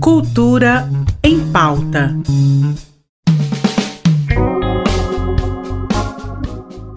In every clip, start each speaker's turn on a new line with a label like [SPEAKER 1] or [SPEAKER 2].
[SPEAKER 1] Cultura em pauta.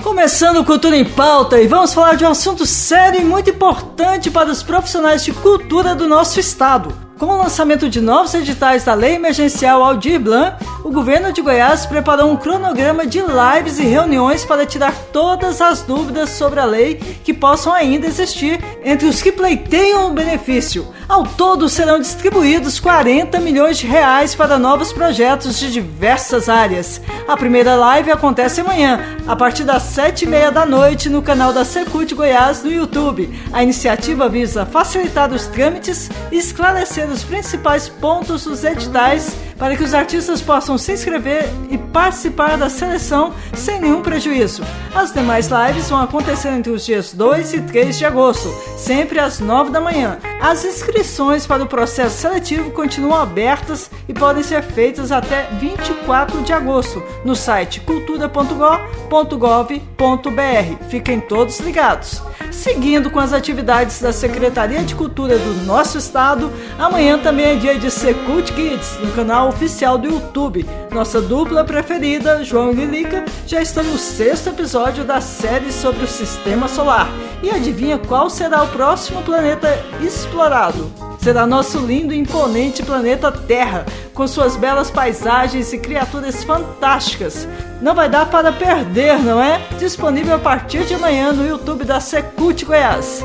[SPEAKER 2] Começando Cultura em Pauta e vamos falar de um assunto sério e muito importante para os profissionais de cultura do nosso estado. Com o lançamento de novos editais da Lei Emergencial Aldir Blanc, o governo de Goiás preparou um cronograma de lives e reuniões para tirar todas as dúvidas sobre a lei que possam ainda existir entre os que pleiteiam o benefício. Ao todo serão distribuídos 40 milhões de reais para novos projetos de diversas áreas. A primeira live acontece amanhã, a partir das sete e meia da noite, no canal da Secult Goiás no YouTube. A iniciativa visa facilitar os trâmites e esclarecer os principais pontos dos editais para que os artistas possam se inscrever e participar da seleção sem nenhum prejuízo. As demais lives vão acontecer entre os dias 2 e 3 de agosto, sempre às 9 da manhã. As inscrições para o processo seletivo continuam abertas e podem ser feitas até 24 de agosto no site cultura.gov.br. Fiquem todos ligados. Seguindo com as atividades da Secretaria de Cultura do nosso estado, amanhã também é dia de Secult Kids no canal oficial do YouTube. Nossa dupla preferida, João e Lilica, já estão no sexto episódio da série sobre o Sistema Solar. E adivinha qual será o próximo planeta explorado? Será nosso lindo e imponente planeta Terra, com suas belas paisagens e criaturas fantásticas. Não vai dar para perder, não é? Disponível a partir de amanhã no YouTube da Secult Goiás.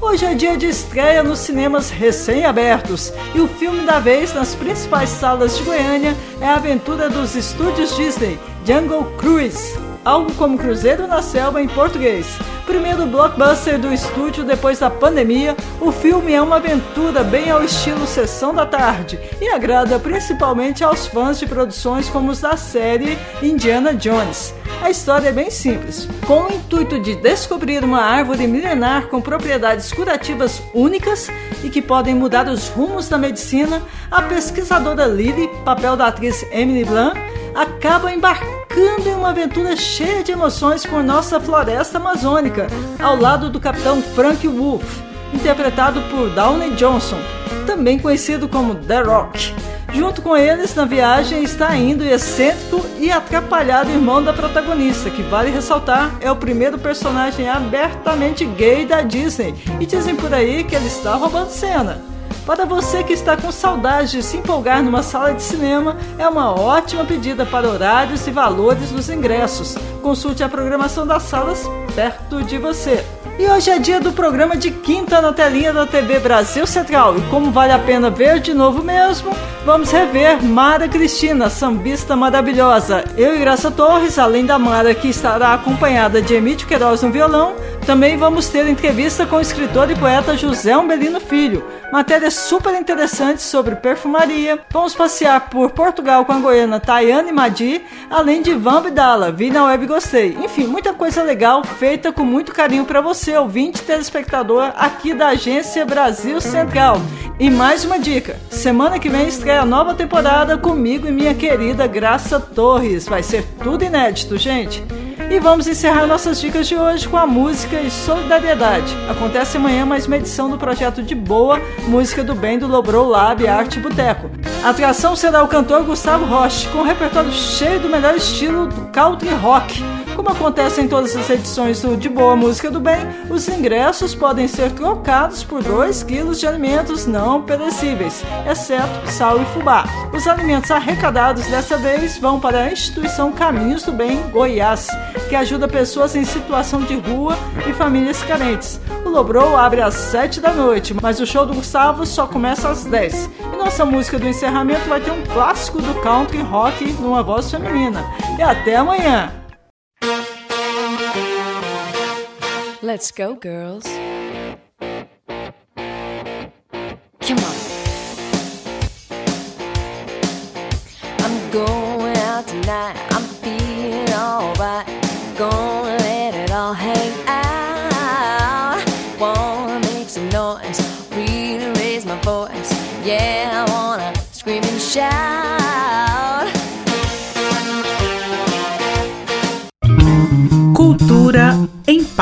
[SPEAKER 2] Hoje é dia de estreia nos cinemas recém-abertos e o filme da vez nas principais salas de Goiânia é a aventura dos estúdios Disney, Jungle Cruise, algo como Cruzeiro na Selva em português. Primeiro blockbuster do estúdio depois da pandemia, o filme é uma aventura bem ao estilo Sessão da Tarde e agrada principalmente aos fãs de produções como os da série Indiana Jones. A história é bem simples. Com o intuito de descobrir uma árvore milenar com propriedades curativas únicas e que podem mudar os rumos da medicina, a pesquisadora Lily, papel da atriz Emily Blunt, acaba embarcando em uma aventura cheia de emoções por nossa floresta amazônica, ao lado do capitão Frank Wolf, interpretado por Downey Johnson, também conhecido como The Rock. Junto com eles na viagem está indo o excêntrico e atrapalhado irmão da protagonista, que vale ressaltar é o primeiro personagem abertamente gay da Disney, e dizem por aí que ele está roubando cena. Para você que está com saudade de se empolgar numa sala de cinema, é uma ótima pedida para horários e valores dos ingressos. Consulte a programação das salas perto de você. E hoje é dia do programa de quinta na telinha da TV Brasil Central. E como vale a pena ver de novo mesmo, vamos rever Mara Cristina, sambista maravilhosa. Eu e Graça Torres, além da Mara que estará acompanhada de Emílio Queiroz no violão, também vamos ter entrevista com o escritor e poeta José Umbelino Filho. Matérias super interessantes sobre perfumaria. Vamos passear por Portugal com a goiana Tayane Madi, além de Van Bidala, Vi na Web Gostei. Enfim, muita coisa legal feita com muito carinho para você, ouvinte telespectador aqui da agência Brasil Central. E mais uma dica: semana que vem estreia a nova temporada comigo e minha querida Graça Torres. Vai ser tudo inédito, gente. E vamos encerrar nossas dicas de hoje com a música e solidariedade. Acontece amanhã mais uma edição do projeto de boa Música do Bem do Lobrou Lab Arte Boteco. A atração será o cantor Gustavo Roche, com um repertório cheio do melhor estilo do country rock. Como acontece em todas as edições do De Boa Música do Bem, os ingressos podem ser trocados por 2 quilos de alimentos não perecíveis, exceto sal e fubá. Os alimentos arrecadados dessa vez vão para a instituição Caminhos do Bem Goiás, que ajuda pessoas em situação de rua e famílias carentes. O Lobrou abre às 7 da noite, mas o show do Gustavo só começa às 10. E nossa música do encerramento vai ter um clássico do country rock numa voz feminina. E até amanhã!
[SPEAKER 3] Let's go, girls. Come on. I'm going out tonight. I'm feeling alright. Gonna let it all hang out. Wanna make some noise. Really raise my voice. Yeah, I wanna scream and shout.